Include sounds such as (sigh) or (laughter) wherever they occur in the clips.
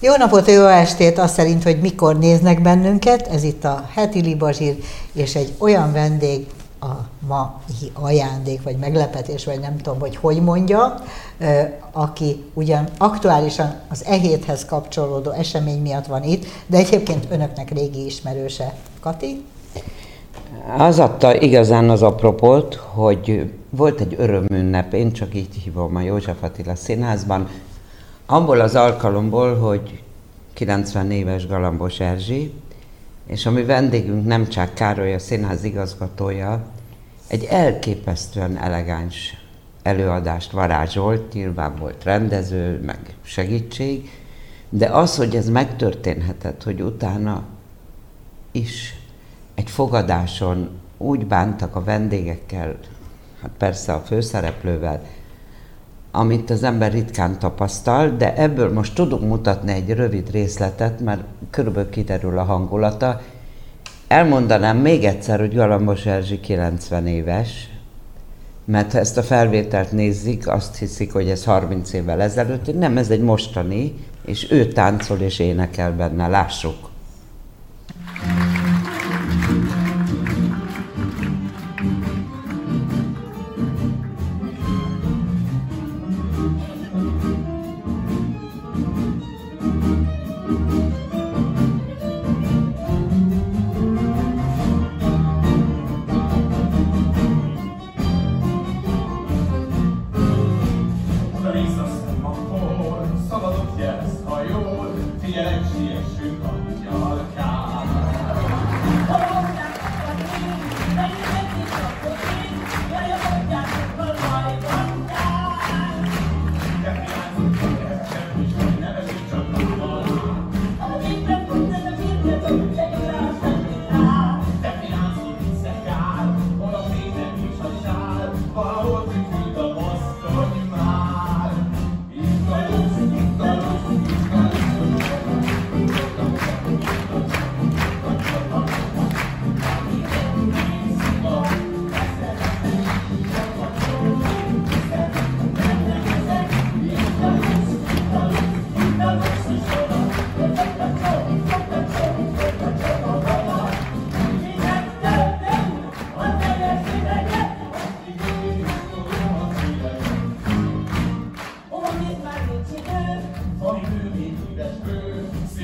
Jó napot, jó estét, azt szerint, hogy mikor néznek bennünket. Ez itt a Heti Libazsír, és egy olyan vendég, a ma ajándék, vagy meglepetés, vagy nem tudom, hogy hogy mondja, aki ugyan aktuálisan az e kapcsolódó esemény miatt van itt, de egyébként önöknek régi ismerőse. Kati? Az adta igazán az apropót, hogy volt egy örömünnep, én csak így hívom a József Attila Színházban, abból az alkalomból, hogy 90 éves Galambos Erzsi, és a mi vendégünk nem csak Károly, a színház igazgatója, egy elképesztően elegáns előadást varázsolt, nyilván volt rendező, meg segítség, de az, hogy ez megtörténhetett, hogy utána is egy fogadáson úgy bántak a vendégekkel, hát persze a főszereplővel, amit az ember ritkán tapasztal, de ebből most tudunk mutatni egy rövid részletet, mert körülbelül kiderül a hangulata. Elmondanám még egyszer, hogy Galambos Erzsi 90 éves, mert ha ezt a felvételt nézik, azt hiszik, hogy ez 30 évvel ezelőtt. Nem, ez egy mostani, és ő táncol és énekel benne, lássuk.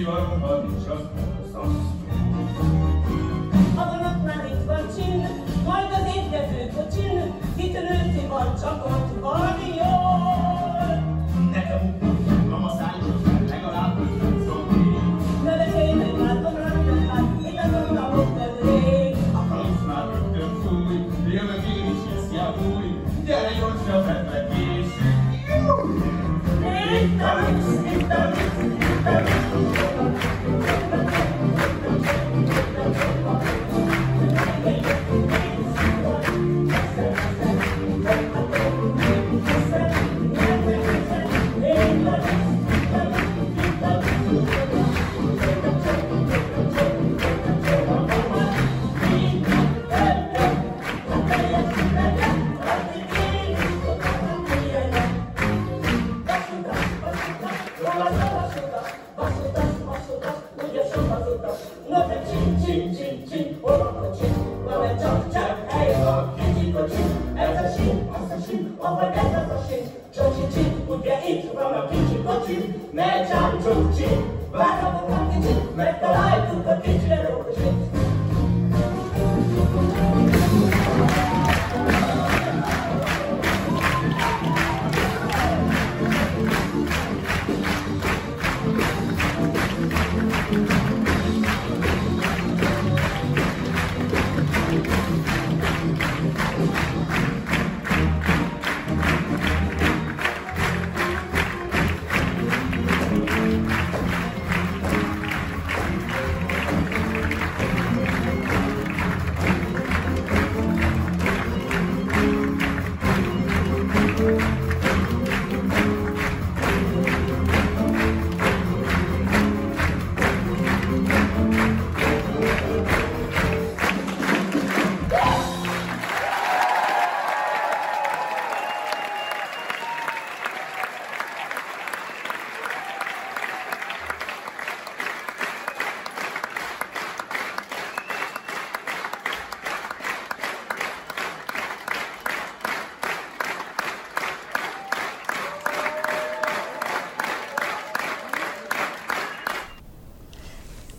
you up.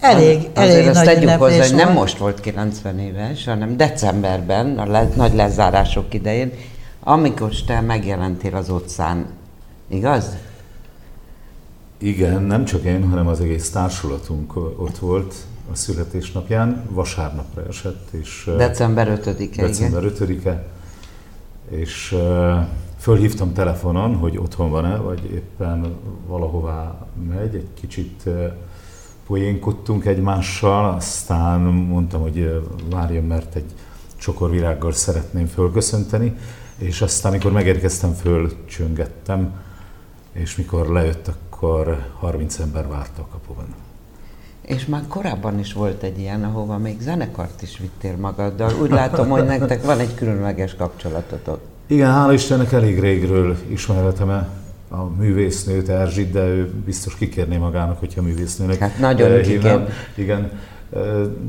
Elég, Az- elég Azért azt tegyük hozzá, hogy nem most volt 90 éves, hanem decemberben, a le, nagy lezárások idején, amikor te megjelentél az utcán. Igaz? Igen, nem csak én, hanem az egész társulatunk ott volt a születésnapján. Vasárnapra esett, és December 5-e, december igen. 5-e, és fölhívtam telefonon, hogy otthon van-e, vagy éppen valahová megy, egy kicsit poénkodtunk egymással, aztán mondtam, hogy várjon, mert egy csokor virággal szeretném fölköszönteni, és aztán, amikor megérkeztem, fölcsöngettem, és mikor lejött, akkor 30 ember várta a kapuban. És már korábban is volt egy ilyen, ahova még zenekart is vittél magaddal. Úgy látom, hogy nektek van egy különleges kapcsolatotok. Igen, hála Istennek elég régről ismerhetem a művésznőt, Erzsit, de ő biztos kikérné magának, hogyha művésznőnek Hát nagyon kikérné. Igen,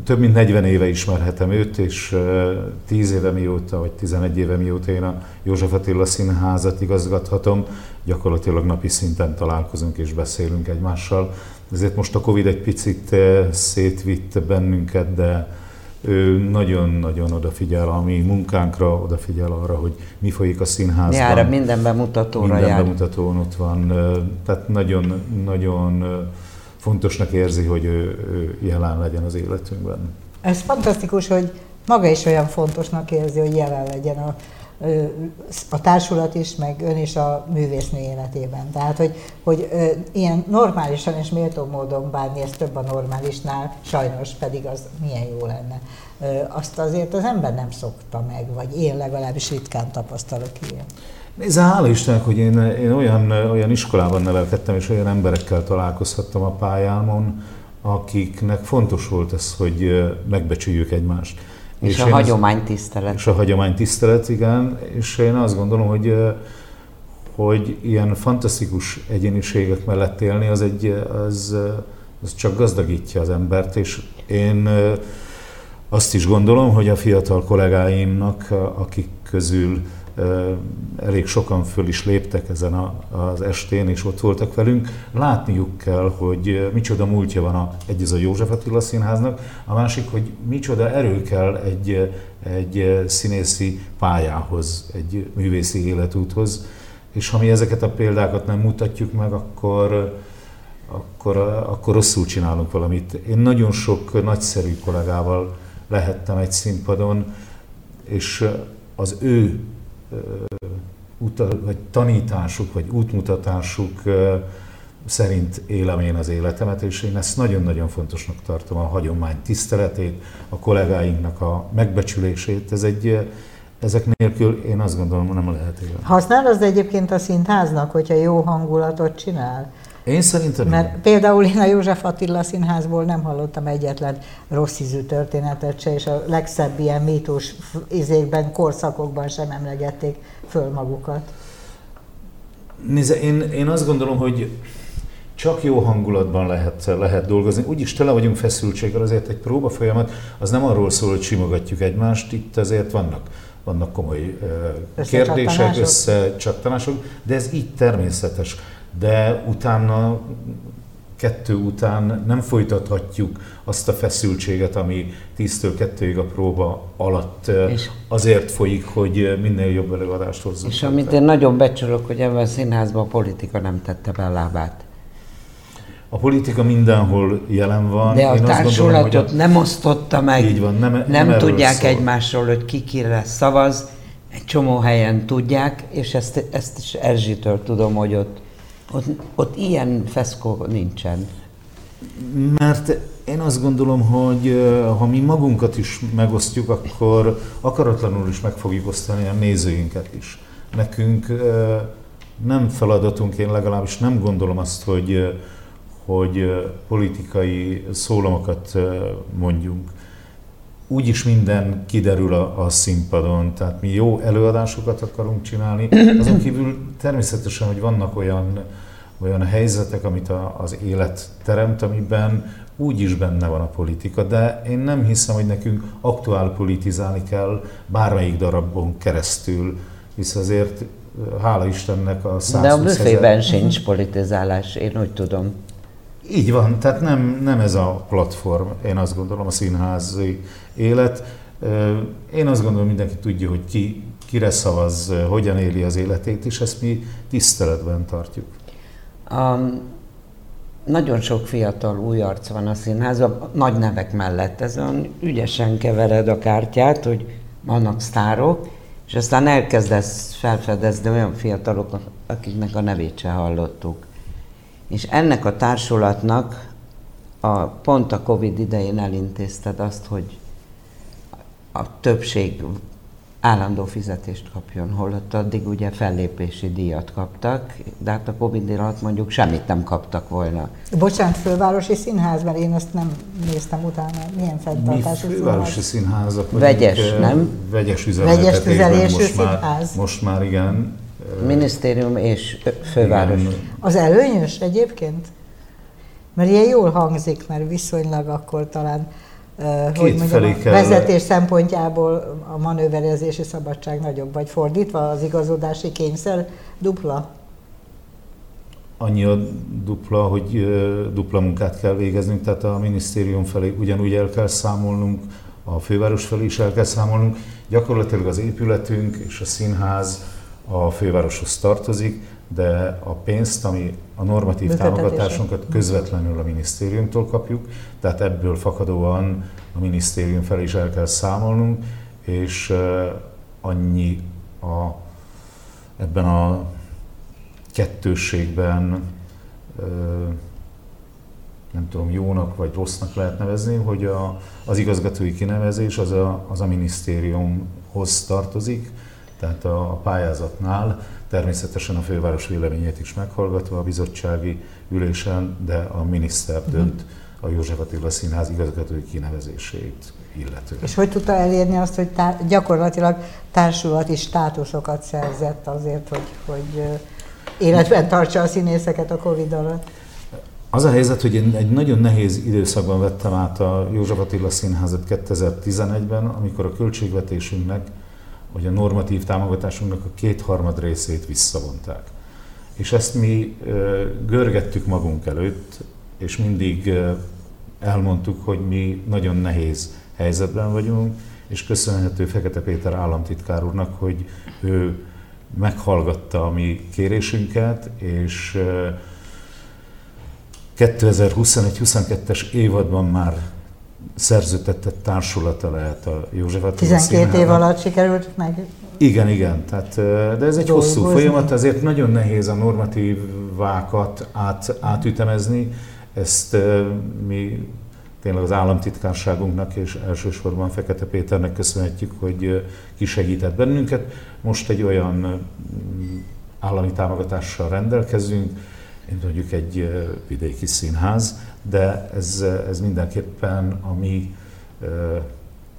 több mint 40 éve ismerhetem őt, és eh, 10 éve mióta, vagy 11 éve mióta én a József Attila Színházat igazgathatom, gyakorlatilag napi szinten találkozunk és beszélünk egymással. Ezért most a Covid egy picit szétvitt bennünket, de ő nagyon-nagyon odafigyel a mi munkánkra, odafigyel arra, hogy mi folyik a színházban. Jár, minden bemutatóra Minden jár. bemutatón ott van, tehát nagyon, nagyon ö, fontosnak érzi, hogy ő, ő jelen legyen az életünkben. Ez fantasztikus, hogy maga is olyan fontosnak érzi, hogy jelen legyen a, a társulat is, meg ön is a művésznő életében. Tehát, hogy, hogy ilyen normálisan és méltó módon bánni, ez több a normálisnál, sajnos pedig az milyen jó lenne. Azt azért az ember nem szokta meg, vagy én legalábbis ritkán tapasztalok ilyen. Nézd, hála Istennek, hogy én, én olyan, olyan iskolában nevelkedtem, és olyan emberekkel találkozhattam a pályámon, akiknek fontos volt ez, hogy megbecsüljük egymást. És, a én ezt- hagyomány tisztelet. És a hagyomány tisztelet, igen, és én azt gondolom, hogy, hogy ilyen fantasztikus egyéniségek mellett élni, az, egy, az, az csak gazdagítja az embert, és én azt is gondolom, hogy a fiatal kollégáimnak, a- akik közül elég sokan föl is léptek ezen a, az estén, és ott voltak velünk, látniuk kell, hogy micsoda múltja van a, egy az a József Attila Színháznak, a másik, hogy micsoda erő kell egy, egy színészi pályához, egy művészi életúthoz, és ha mi ezeket a példákat nem mutatjuk meg, akkor, akkor, akkor rosszul csinálunk valamit. Én nagyon sok nagyszerű kollégával lehettem egy színpadon, és az ő ö, uta, vagy tanításuk, vagy útmutatásuk szerint élem én az életemet, és én ezt nagyon-nagyon fontosnak tartom, a hagyomány tiszteletét, a kollégáinknak a megbecsülését. Ez egy, ezek nélkül én azt gondolom, nem lehet élni. Használod egyébként a színháznak, hogyha jó hangulatot csinál? Én szerintem Mert igen. például én a József Attila Színházból nem hallottam egyetlen rossz ízű történetet se, és a legszebb ilyen mítus izékben, korszakokban sem emlegették föl magukat. Nézze, én, én azt gondolom, hogy csak jó hangulatban lehet, lehet dolgozni. Úgyis tele vagyunk feszültséggel, azért egy próba folyamat, az nem arról szól, hogy simogatjuk egymást, itt azért vannak, vannak komoly kérdések, összecsattanások, de ez így természetes. De utána, kettő után nem folytathatjuk azt a feszültséget, ami 10-től 2-ig a próba alatt És- azért folyik, hogy minél jobb előadást hozzunk. És amit én nagyon becsülök, hogy ebben a színházban a politika nem tette be a lábát. A politika mindenhol jelen van. De a Én társulatot gondolom, hogy a- nem osztotta meg. Így van, nem- nem, nem tudják szól. egymásról, hogy ki kire szavaz. Egy csomó helyen tudják, és ezt, ezt is Erzsitől tudom, hogy ott, ott, ott ilyen feszkó nincsen. Mert én azt gondolom, hogy ha mi magunkat is megosztjuk, akkor akaratlanul is meg fogjuk osztani a nézőinket is. Nekünk nem feladatunk, én legalábbis nem gondolom azt, hogy, hogy politikai szólamokat mondjunk. Úgyis minden kiderül a, a színpadon, tehát mi jó előadásokat akarunk csinálni. Azon kívül természetesen, hogy vannak olyan, olyan helyzetek, amit a, az élet teremt, amiben úgy is benne van a politika, de én nem hiszem, hogy nekünk aktuál politizálni kell bármelyik darabon keresztül, hisz azért hála Istennek a 120 De a ezer- büfében sincs politizálás, én úgy tudom. Így van, tehát nem, nem ez a platform, én azt gondolom, a színházi élet. Én azt gondolom, mindenki tudja, hogy ki, kire szavaz, hogyan éli az életét, és ezt mi tiszteletben tartjuk. Um, nagyon sok fiatal új arc van a színházban, nagy nevek mellett. Ez olyan ügyesen kevered a kártyát, hogy vannak sztárok, és aztán elkezdesz felfedezni olyan fiatalok, akiknek a nevét se hallottuk. És ennek a társulatnak a, pont a Covid idején elintézted azt, hogy a többség állandó fizetést kapjon, holott addig ugye fellépési díjat kaptak, de hát a Covid alatt mondjuk semmit nem kaptak volna. Bocsánat, fővárosi színház, mert én ezt nem néztem utána, milyen fenntartási Mi fővárosi színházak vagyunk, Vegyes, nem? Vegyes Vegyes tüzelésű most színház. Már, most már igen. Minisztérium és főváros. Igen. Az előnyös egyébként? Mert ilyen jól hangzik, mert viszonylag akkor talán hogy mondjam, a vezetés szempontjából a manőverezési szabadság nagyobb, vagy fordítva az igazodási kényszer dupla? Annyi a dupla, hogy dupla munkát kell végeznünk, tehát a minisztérium felé ugyanúgy el kell számolnunk, a főváros felé is el kell számolnunk. Gyakorlatilag az épületünk és a színház a fővároshoz tartozik, de a pénzt, ami a normatív támogatásunkat közvetlenül a minisztériumtól kapjuk, tehát ebből fakadóan a minisztérium felé is el kell számolnunk, és annyi a, ebben a kettősségben nem tudom, jónak vagy rossznak lehet nevezni, hogy a, az igazgatói kinevezés az a, az a minisztériumhoz tartozik, tehát a, pályázatnál természetesen a főváros véleményét is meghallgatva a bizottsági ülésen, de a miniszter uh-huh. dönt a József Attila Színház igazgatói kinevezését illetően. És hogy tudta elérni azt, hogy tá- gyakorlatilag társulati státuszokat szerzett azért, hogy, hogy életben tartsa a színészeket a Covid alatt? Az a helyzet, hogy én egy nagyon nehéz időszakban vettem át a József Attila Színházat 2011-ben, amikor a költségvetésünknek hogy a normatív támogatásunknak a kétharmad részét visszavonták. És ezt mi görgettük magunk előtt, és mindig elmondtuk, hogy mi nagyon nehéz helyzetben vagyunk, és köszönhető Fekete Péter államtitkár úrnak, hogy ő meghallgatta a mi kérésünket, és 2021-22-es évadban már szerződtetett társulata lehet a József Attila 12 év alatt sikerült meg? Igen, igen. Tehát, de ez egy dolgozni. hosszú folyamat, azért nagyon nehéz a normatívákat át, átütemezni. Ezt mi tényleg az államtitkárságunknak és elsősorban Fekete Péternek köszönhetjük, hogy kisegített bennünket. Most egy olyan állami támogatással rendelkezünk, mint mondjuk egy vidéki színház, de ez, ez mindenképpen a mi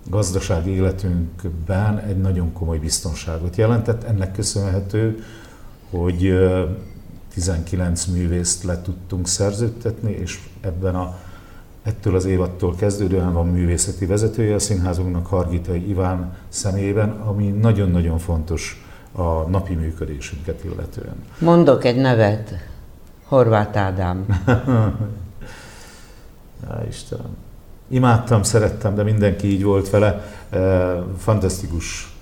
gazdasági életünkben egy nagyon komoly biztonságot jelentett. Ennek köszönhető, hogy 19 művészt le tudtunk szerződtetni, és ebben a ettől az évattól kezdődően van művészeti vezetője a színházunknak, Hargitai Iván személyében, ami nagyon-nagyon fontos a napi működésünket illetően. Mondok egy nevet, Horváth Ádám. (laughs) Ja, Istenem. Imádtam, szerettem, de mindenki így volt vele. Fantasztikus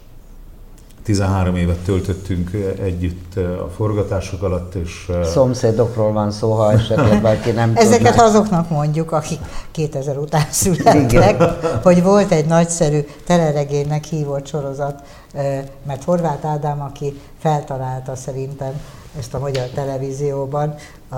13 évet töltöttünk együtt a forgatások alatt, és... Szomszédokról van szó, ha esetleg (laughs) valaki nem Ezeket tudná. azoknak mondjuk, akik 2000 után (laughs) születtek, hogy volt egy nagyszerű teleregénynek hívott sorozat, mert Horváth Ádám, aki feltalálta szerintem ezt a magyar televízióban, a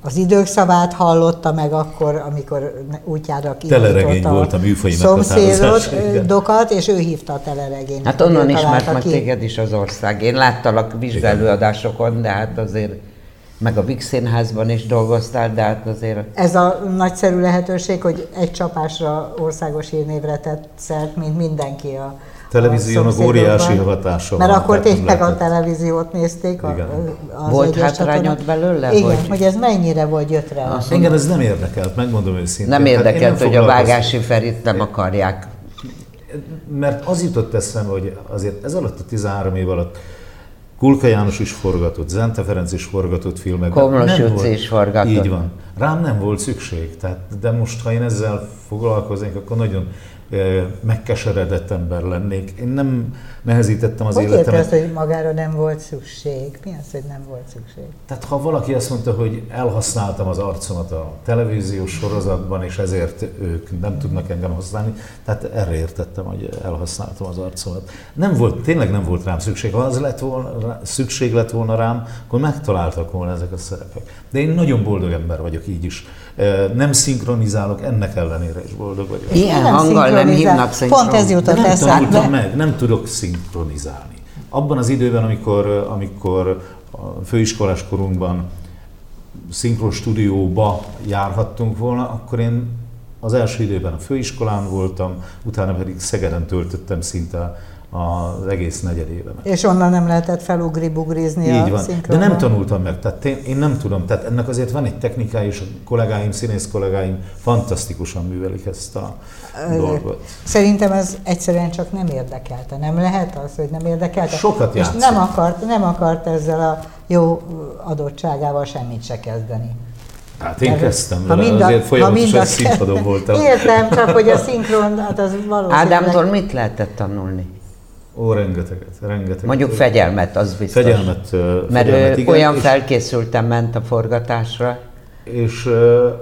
az idők szavát hallotta meg akkor, amikor útjára kiította a volt a szomszédokat, és ő hívta a teleregényt. Hát onnan ismert meg téged is az ország. Én láttalak vizsgálóadásokon, de hát azért meg a Vix Színházban is dolgoztál, de hát azért... Ez a nagyszerű lehetőség, hogy egy csapásra országos hírnévre tett szert, mint mindenki a televíziónak óriási hatása Mert akkor tényleg a televíziót nézték. A, az volt hátrányod belőle? Igen, hogy... hogy ez mennyire volt jött rá. Azt Engem ez nem érdekelt, megmondom őszintén. Nem érdekelt, hát hogy a vágási ferit nem akarják. Mert az jutott eszembe, hogy azért ez alatt a 13 év alatt Kulka János is forgatott, Zente Ferenc is forgatott filmekben. Komlos Nem volt- is forgatott. Így van. Rám nem volt szükség. Tehát, de most, ha én ezzel foglalkoznék, akkor nagyon megkeseredett ember lennék. Én nem nehezítettem az Hogy életemet. azt, hogy magára nem volt szükség? Mi az, hogy nem volt szükség? Tehát ha valaki azt mondta, hogy elhasználtam az arcomat a televíziós sorozatban, és ezért ők nem tudnak engem használni, tehát erre értettem, hogy elhasználtam az arcomat. Nem volt, tényleg nem volt rám szükség. Ha az lett volna, szükség lett volna rám, akkor megtaláltak volna ezek a szerepek. De én nagyon boldog ember vagyok így is. Nem szinkronizálok, ennek ellenére is boldog vagyok. Ilyen Nem hanggal nem hívnak. Pont ez jutott nem eszembe. meg, nem tudok szinkronizálni. Abban az időben, amikor, amikor a főiskolás korunkban szinkron stúdióba járhattunk volna, akkor én az első időben a főiskolán voltam, utána pedig Szegeden töltöttem szinte az egész negyedévemet. És onnan nem lehetett felugri-bugrizni a Így van. De nem tanultam meg, tehát én, én nem tudom, tehát ennek azért van egy technikája, és a kollégáim, színész kollégáim fantasztikusan művelik ezt a Ö, dolgot. Szerintem ez egyszerűen csak nem érdekelte. Nem lehet az, hogy nem érdekelte? Sokat És játszott. nem akart, nem akart ezzel a jó adottságával semmit se kezdeni. Hát én Mert kezdtem ha vele, mind a- azért ha folyamatosan a- színpadon voltam. (laughs) Értem, csak hogy a szinkron, hát az (laughs) valószínűleg... Ádámtól mit lehetett tanulni? Ó, rengeteget, rengeteget. Mondjuk fegyelmet, az biztos. Fegyelmet, ö, Mert fegyelmet, igen, olyan és- felkészülten ment a forgatásra, És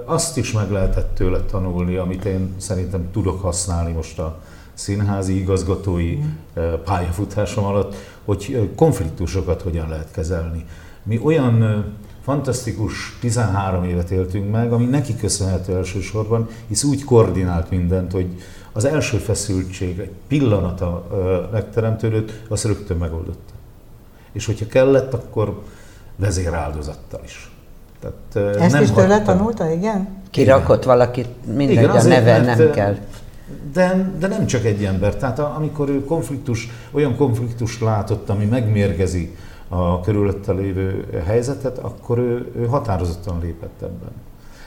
azt is meg lehetett tőle tanulni, amit én szerintem tudok használni most a színházi igazgatói ö, pályafutásom alatt, hogy konfliktusokat hogyan lehet kezelni. Mi olyan fantasztikus 13 évet éltünk meg, ami neki köszönhető elsősorban, hisz úgy koordinált mindent, hogy az első feszültség egy pillanata megteremtődött, azt rögtön megoldotta. És hogyha kellett, akkor vezéráldozattal is. Tehát, Ezt nem is tőle hagyta. tanulta, igen? kirakott valakit, mindegy, Igen, a neve mert, nem kell. De, de nem csak egy ember. Tehát a, amikor ő konfliktus, olyan konfliktus látott, ami megmérgezi a körülötte lévő helyzetet, akkor ő, ő határozottan lépett ebben.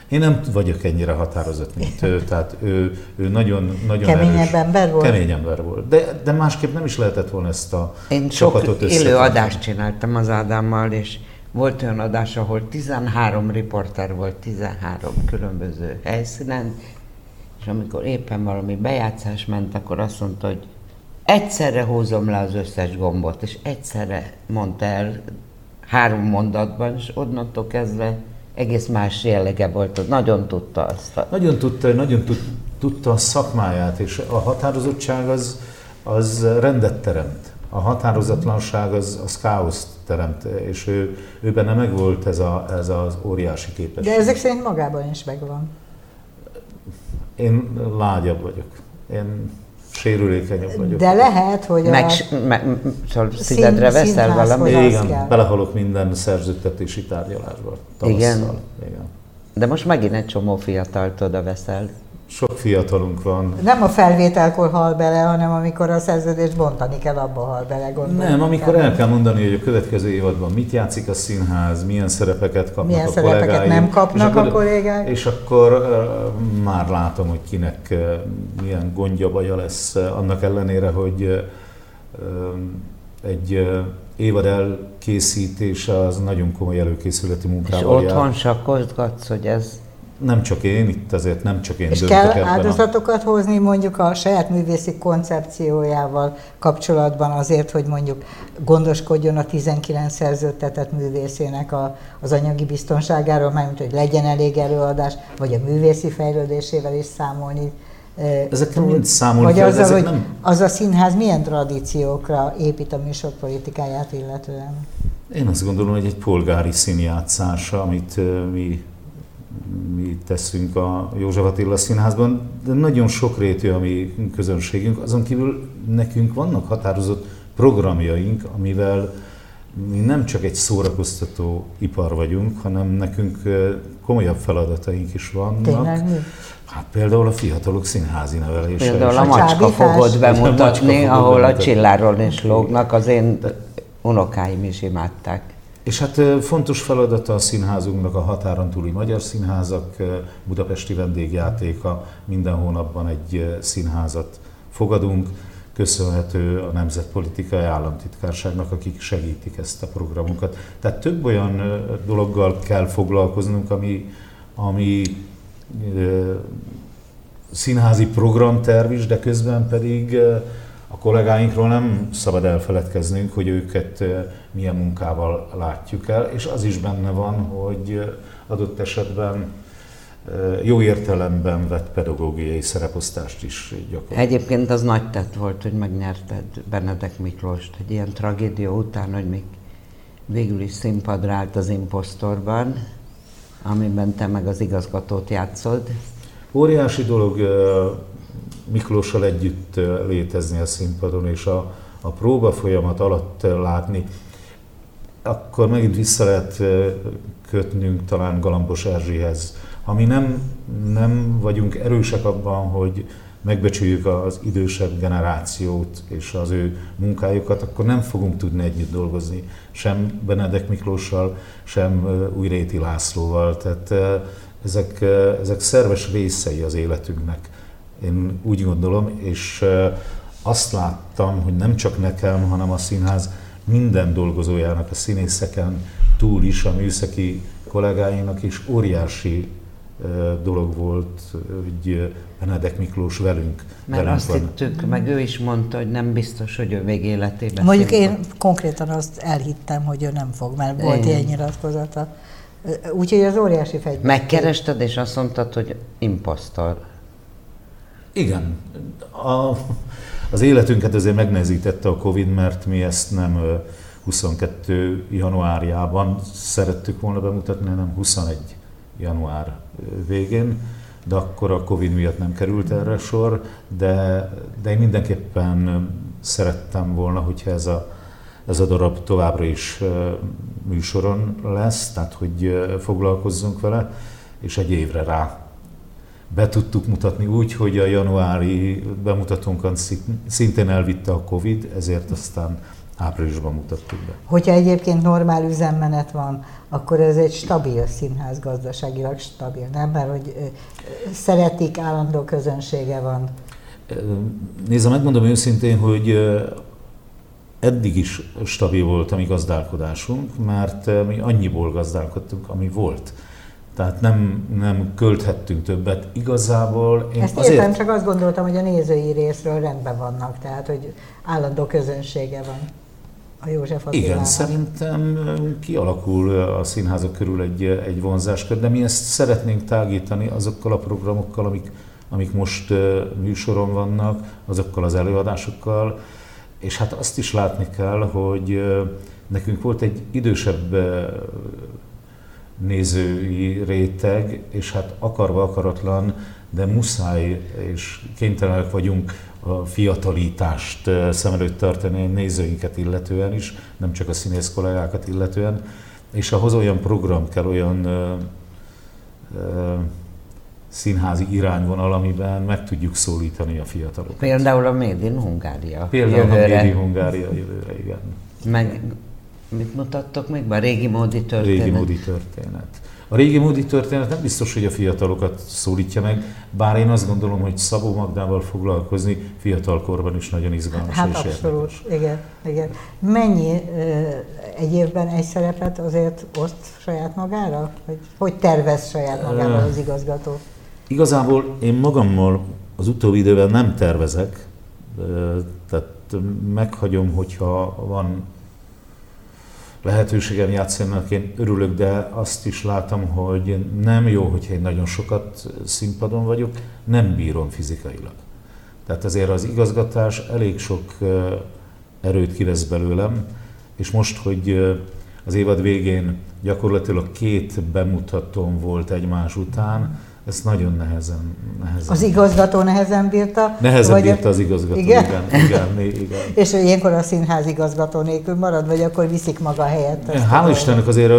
Én nem vagyok ennyire határozott, mint ő, tehát ő, ő nagyon, nagyon Keményebb erős. ember volt? Kemény ember volt. De, de másképp nem is lehetett volna ezt a Én sok élő adást csináltam az Ádámmal, és volt olyan adás, ahol 13 riporter volt 13 különböző helyszínen, és amikor éppen valami bejátszás ment, akkor azt mondta, hogy egyszerre húzom le az összes gombot, és egyszerre mondta el három mondatban, és onnantól kezdve egész más jellege volt, nagyon tudta azt. Nagyon tudta, nagyon tud, tudta a szakmáját, és a határozottság az, az rendet teremt. A határozatlanság az, az káoszt teremt, és ő, ő benne megvolt ez, a, ez az óriási képesség. De ezek szerint magában is megvan. Én lágyabb vagyok. Én sérülékenyebb vagyok. De lehet, hogy Meg, a... me, szól, szívedre veszel az Igen, kell. belehalok minden szerződtetési tárgyalásba. Tavasszal. Igen. Igen. De most megint egy csomó fiatalt oda veszel. Sok fiatalunk van. Nem a felvételkor hal bele, hanem amikor a szerződést bontani kell, abba hal bele, gondolom. Nem, amikor el kell mondani, hogy a következő évadban mit játszik a színház, milyen szerepeket kapnak Milyen a szerepeket kollégáim. nem kapnak és akkor, a kollégák. És akkor uh, már látom, hogy kinek uh, milyen gondja, baja lesz, uh, annak ellenére, hogy uh, egy uh, évad elkészítése az nagyon komoly előkészületi És munkával jár. otthon sakkozgatsz, hogy ez Nem csak én, itt azért nem csak én És kell ebben a... áldozatokat hozni mondjuk a saját művészi koncepciójával kapcsolatban azért, hogy mondjuk gondoskodjon a 19 szerződtetett művészének a, az anyagi biztonságáról, mármint hogy legyen elég előadás, vagy a művészi fejlődésével is számolni. Ezekkel mind számolni Vagy azzal, ezek hogy nem- az a színház milyen tradíciókra épít a műsorpolitikáját illetően. Én azt gondolom, hogy egy polgári színjátszása, amit mi, mi teszünk a József Attila Színházban, de nagyon sokrétű a mi közönségünk. Azon kívül nekünk vannak határozott programjaink, amivel mi nem csak egy szórakoztató ipar vagyunk, hanem nekünk komolyabb feladataink is vannak. Tényleg mi? Hát például a fiatalok színházi nevelése. például a a macska fogod A bemutatni, macska fogod ahol a bemutatni. csilláról is lógnak, az én unokáim is imádták. És hát fontos feladata a színházunknak a határon túli magyar színházak, budapesti vendégjátéka, minden hónapban egy színházat fogadunk. köszönhető a Nemzetpolitikai Államtitkárságnak, akik segítik ezt a programunkat. Tehát több olyan dologgal kell foglalkoznunk, ami, ami színházi programterv is, de közben pedig a kollégáinkról nem szabad elfeledkeznünk, hogy őket milyen munkával látjuk el, és az is benne van, hogy adott esetben jó értelemben vett pedagógiai szereposztást is gyakorol. Egyébként az nagy tett volt, hogy megnyerted Benedek Miklóst egy ilyen tragédia után, hogy még végül is színpadra állt az imposztorban, amiben te meg az igazgatót játszod. Óriási dolog Miklóssal együtt létezni a színpadon, és a, a próba folyamat alatt látni. Akkor megint vissza lehet kötnünk talán Galambos Erzsihez. Ha mi nem, nem vagyunk erősek abban, hogy megbecsüljük az idősebb generációt és az ő munkájukat, akkor nem fogunk tudni együtt dolgozni, sem Benedek Miklóssal, sem Újréti Lászlóval. Tehát ezek, ezek szerves részei az életünknek, én úgy gondolom, és azt láttam, hogy nem csak nekem, hanem a színház minden dolgozójának, a színészeken túl is, a műszaki kollégáinak is óriási dolog volt, hogy Benedek Miklós velünk. Mert azt van. hittük, meg ő is mondta, hogy nem biztos, hogy ő végéletében. Mondjuk én konkrétan azt elhittem, hogy ő nem fog, mert volt ilyen nyilatkozata. Úgyhogy az óriási fegyver. Megkerested, és azt mondtad, hogy imposztor. Igen. A, az életünket ezért megnehezítette a Covid, mert mi ezt nem 22 januárjában szerettük volna bemutatni, hanem 21 január végén, de akkor a Covid miatt nem került erre sor, de, de én mindenképpen szerettem volna, hogyha ez a ez a darab továbbra is műsoron lesz, tehát hogy foglalkozzunk vele, és egy évre rá be tudtuk mutatni úgy, hogy a januári bemutatónkat szintén elvitte a Covid, ezért aztán áprilisban mutattuk be. Hogyha egyébként normál üzemmenet van, akkor ez egy stabil színház gazdaságilag stabil, nem? Mert hogy szeretik, állandó közönsége van. Nézd, megmondom őszintén, hogy eddig is stabil volt a mi gazdálkodásunk, mert mi annyiból gazdálkodtunk, ami volt. Tehát nem, nem költhettünk többet. Igazából én Ezt azért... értem, csak azt gondoltam, hogy a nézői részről rendben vannak, tehát hogy állandó közönsége van a József Attilának. Igen, szerintem kialakul a színházak körül egy, egy vonzáskör, de mi ezt szeretnénk tágítani azokkal a programokkal, amik, amik most műsoron vannak, azokkal az előadásokkal, és hát azt is látni kell, hogy nekünk volt egy idősebb nézői réteg, és hát akarva akaratlan, de muszáj és kénytelenek vagyunk a fiatalítást szem előtt tartani a nézőinket illetően is, nem csak a színész kollégákat illetően, és ahhoz olyan program kell, olyan színházi irányvonal, amiben meg tudjuk szólítani a fiatalokat. Például a Made in Hungária. Például jövőre. a Made in Hungária jövőre, igen. Meg mit mutattok még? A régi módi történet. Régi módi történet. A régi módi történet nem biztos, hogy a fiatalokat szólítja meg, bár én azt gondolom, hogy Szabó Magdával foglalkozni fiatalkorban is nagyon izgalmas hát és abszolút, igen, igen. Mennyi egy évben egy szerepet azért oszt saját magára? Hogy, hogy tervez saját magával az igazgató? Igazából én magammal az utóbbi időben nem tervezek, tehát meghagyom, hogyha van lehetőségem játszani, mert én örülök, de azt is látom, hogy nem jó, hogyha én nagyon sokat színpadon vagyok, nem bírom fizikailag. Tehát ezért az igazgatás elég sok erőt kivesz belőlem, és most, hogy az évad végén gyakorlatilag két bemutatóm volt egymás után, ezt nagyon nehezen, nehezen. Az igazgató nehezen bírta? Nehezen vagy bírta az igazgató, igen? Igen, igen, igen. (laughs) És ilyenkor a színház igazgató nélkül marad, vagy akkor viszik maga a helyet? Hál' Istennek azért...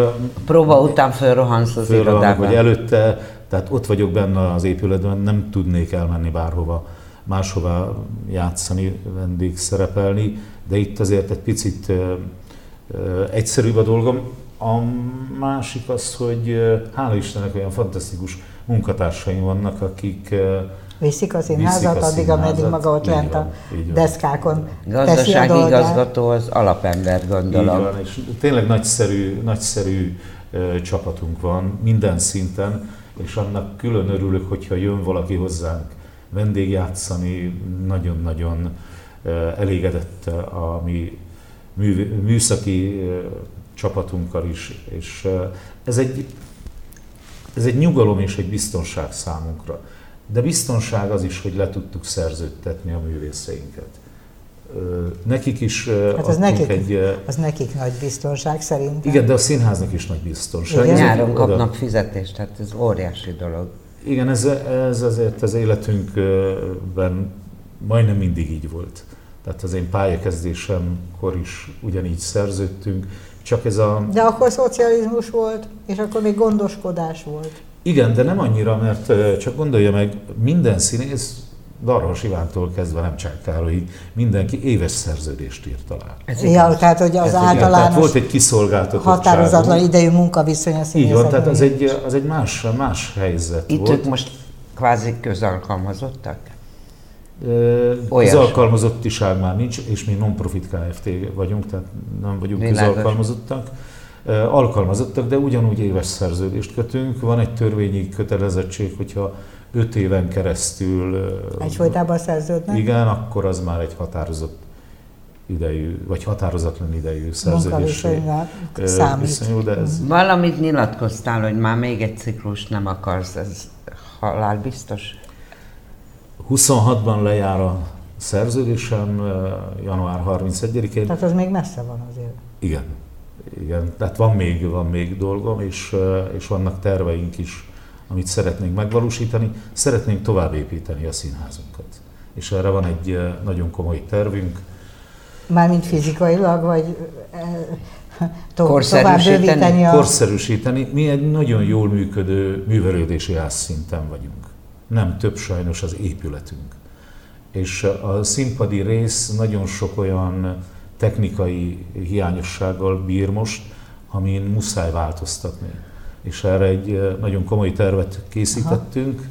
Próba után fölrohansz az irodában. vagy előtte, tehát ott vagyok benne az épületben, nem tudnék elmenni bárhova, máshova játszani, vendég szerepelni, de itt azért egy picit egyszerűbb a dolgom. A másik az, hogy hála Istennek olyan fantasztikus munkatársaim vannak, akik Viszik a színházat, a addig, ameddig maga ott lent a deszkákon Gazdasági teszi a igazgató az alapember, gondolom. Így van, és tényleg nagyszerű, nagyszerű uh, csapatunk van minden szinten, és annak külön örülök, hogyha jön valaki hozzánk vendégjátszani, nagyon-nagyon uh, elégedett a mi mű, műszaki uh, csapatunkkal is, és ez egy, ez egy nyugalom és egy biztonság számunkra. De biztonság az is, hogy le tudtuk szerződtetni a művészeinket. Nekik is hát az nekik, egy... Az nekik nagy biztonság szerint. Igen, de a színháznak is nagy biztonság. Igen? Nyáron kapnak fizetést, tehát ez óriási dolog. Igen, ez, ez azért az életünkben majdnem mindig így volt. Tehát az én pályakezdésemkor is ugyanígy szerződtünk, csak ez a... De akkor szocializmus volt, és akkor még gondoskodás volt. Igen, de nem annyira, mert csak gondolja meg, minden színész, Darvas Ivántól kezdve nem csak Károlyig, mindenki éves szerződést írt alá. Ez ja, tehát hogy az Ez általános tehát volt egy kiszolgáltatott határozatlan idejű munkaviszony a Így van, tehát az egy, az egy más, más helyzet Itt volt. ők most kvázi közalkalmazottak? Közalkalmazottiság már nincs, és mi non-profit Kft. vagyunk, tehát nem vagyunk Világos. közalkalmazottak alkalmazottak, de ugyanúgy éves szerződést kötünk. Van egy törvényi kötelezettség, hogyha öt éven keresztül... Egyfolytában szerződnek? Igen, akkor az már egy határozott idejű, vagy határozatlan idejű szerződés. Viszonyul, de ez... Valamit nyilatkoztál, hogy már még egy ciklus nem akarsz, ez halálbiztos? 26-ban lejár a szerződésem, január 31-én. Tehát az még messze van azért. Igen, igen, tehát van még, van még dolgom, és, és vannak terveink is, amit szeretnénk megvalósítani. Szeretnénk tovább építeni a színházunkat. És erre van egy nagyon komoly tervünk. Mármint fizikailag, vagy to- korszerűsíteni? A... Korszerűsíteni. Mi egy nagyon jól működő művelődési szinten vagyunk. Nem több sajnos az épületünk. És a színpadi rész nagyon sok olyan technikai hiányossággal bír most, amin muszáj változtatni. És erre egy nagyon komoly tervet készítettünk. Aha.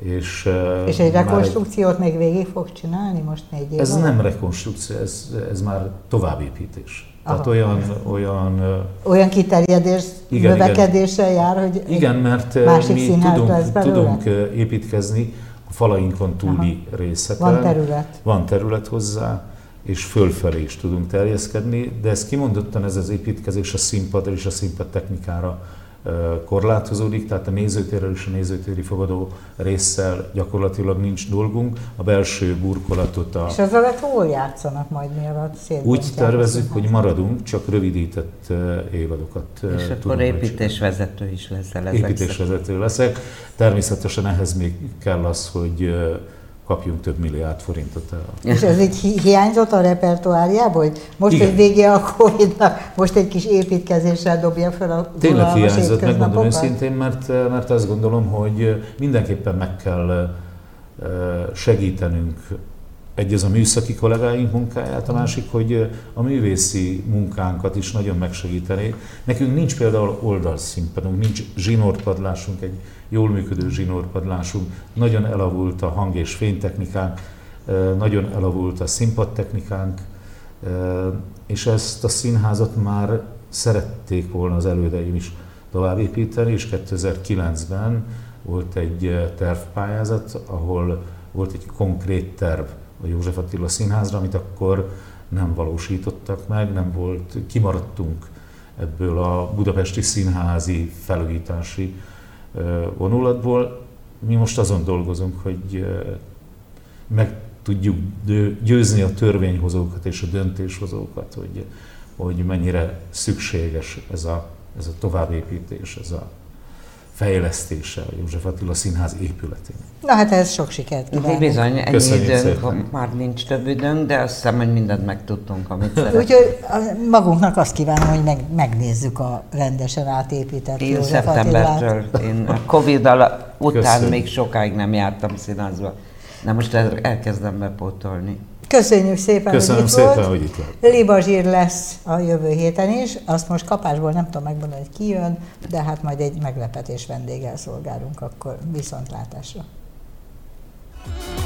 És, és egy rekonstrukciót egy, még végig fog csinálni most négy év Ez alatt? nem rekonstrukció, ez, ez már továbbépítés. Aha. Tehát olyan, olyan... Olyan kiterjedés, igen, növekedéssel igen. jár, hogy Igen, mert másik mi tudunk, tudunk építkezni a falainkon túli Aha. részeken. Van terület. Van terület hozzá és fölfelé is tudunk terjeszkedni, de ez kimondottan ez az építkezés a színpadra és a színpad technikára korlátozódik, tehát a nézőtérrel és a nézőtéri fogadó résszel gyakorlatilag nincs dolgunk. A belső burkolatot a... És alatt hol játszanak majd mi alatt? Úgy tervezzük, hogy maradunk, csak rövidített évadokat És akkor építésvezető is leszel ezek Építésvezető leszek. Természetesen ehhez még kell az, hogy kapjunk több milliárd forintot el. És ez így hi- hiányzott a repertoárjából, hogy most Igen. egy vége a Covid-nak, most egy kis építkezéssel dobja fel a Tényleg hiányzott, megmondom őszintén, mert, mert azt gondolom, hogy mindenképpen meg kell segítenünk egy az a műszaki kollégáink munkáját, a másik, hogy a művészi munkánkat is nagyon megsegíteni. Nekünk nincs például oldalszínpadunk, nincs zsinórpadlásunk, egy jól működő zsinórpadlásunk, nagyon elavult a hang- és fénytechnikánk, nagyon elavult a színpadtechnikánk, és ezt a színházat már szerették volna az elődeim is továbbépíteni, és 2009-ben volt egy tervpályázat, ahol volt egy konkrét terv a József Attila Színházra, amit akkor nem valósítottak meg, nem volt, kimaradtunk ebből a budapesti színházi felújítási vonulatból. Mi most azon dolgozunk, hogy meg tudjuk győzni a törvényhozókat és a döntéshozókat, hogy, hogy mennyire szükséges ez a, ez a továbbépítés, ez a fejlesztése a József Attila Színház épületén. Na hát ez sok sikert kívánok. Bizony, ennyi időnk, már nincs több időnk, de azt hiszem, hogy mindent megtudtunk, amit (laughs) szeretnénk. Úgyhogy magunknak azt kívánom, hogy meg, megnézzük a rendesen átépített Én József szeptembertől, én a Covid után Köszönjük. még sokáig nem jártam színházba. Na most elkezdem bepótolni. Köszönjük szépen, Köszönöm hogy itt szépen, volt. hogy itt volt. Libazsír lesz a jövő héten is. Azt most kapásból nem tudom megmondani, hogy ki jön, de hát majd egy meglepetés vendéggel szolgálunk akkor viszontlátásra. thank you